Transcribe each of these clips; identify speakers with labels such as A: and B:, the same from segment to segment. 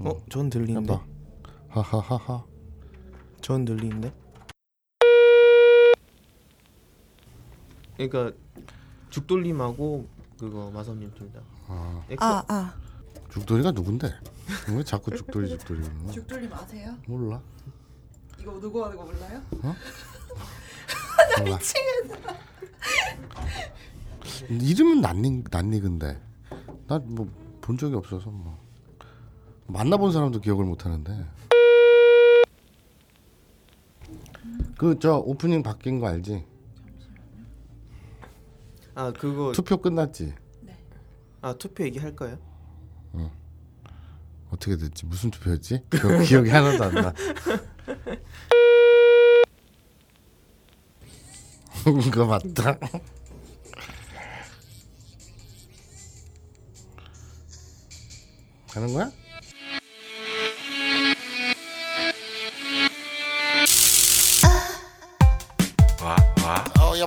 A: 어, 전 들리는데.
B: 해봐. 하하하하.
A: 전 들리는데. 그러니까 죽돌림하고 그거 마선님 둘 다.
B: 아,
A: 엑소
C: 아, 아.
B: 죽돌이가 누군데? 왜 자꾸 죽돌이 죽돌이 그러는 거야?
C: 죽돌림 아세요?
B: 몰라.
C: 이거 누구 하는 거 몰라요?
B: 몰라. 이름은 낯익 낯익은데 난 뭐 본 적이 없어서 뭐 만나본 사람도 기억을 못 하는데 그 저 오프닝 바뀐 거 알지?
A: 아 그거
B: 투표 끝났지?
A: 아 투표 얘기할까요?
B: 어떻게 됐지? 무슨 투표였지? 기억, 기억이 하나도 안 나. 그거 맞다. 가는 거야?
D: Oh,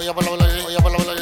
D: yeah! Oh, yeah!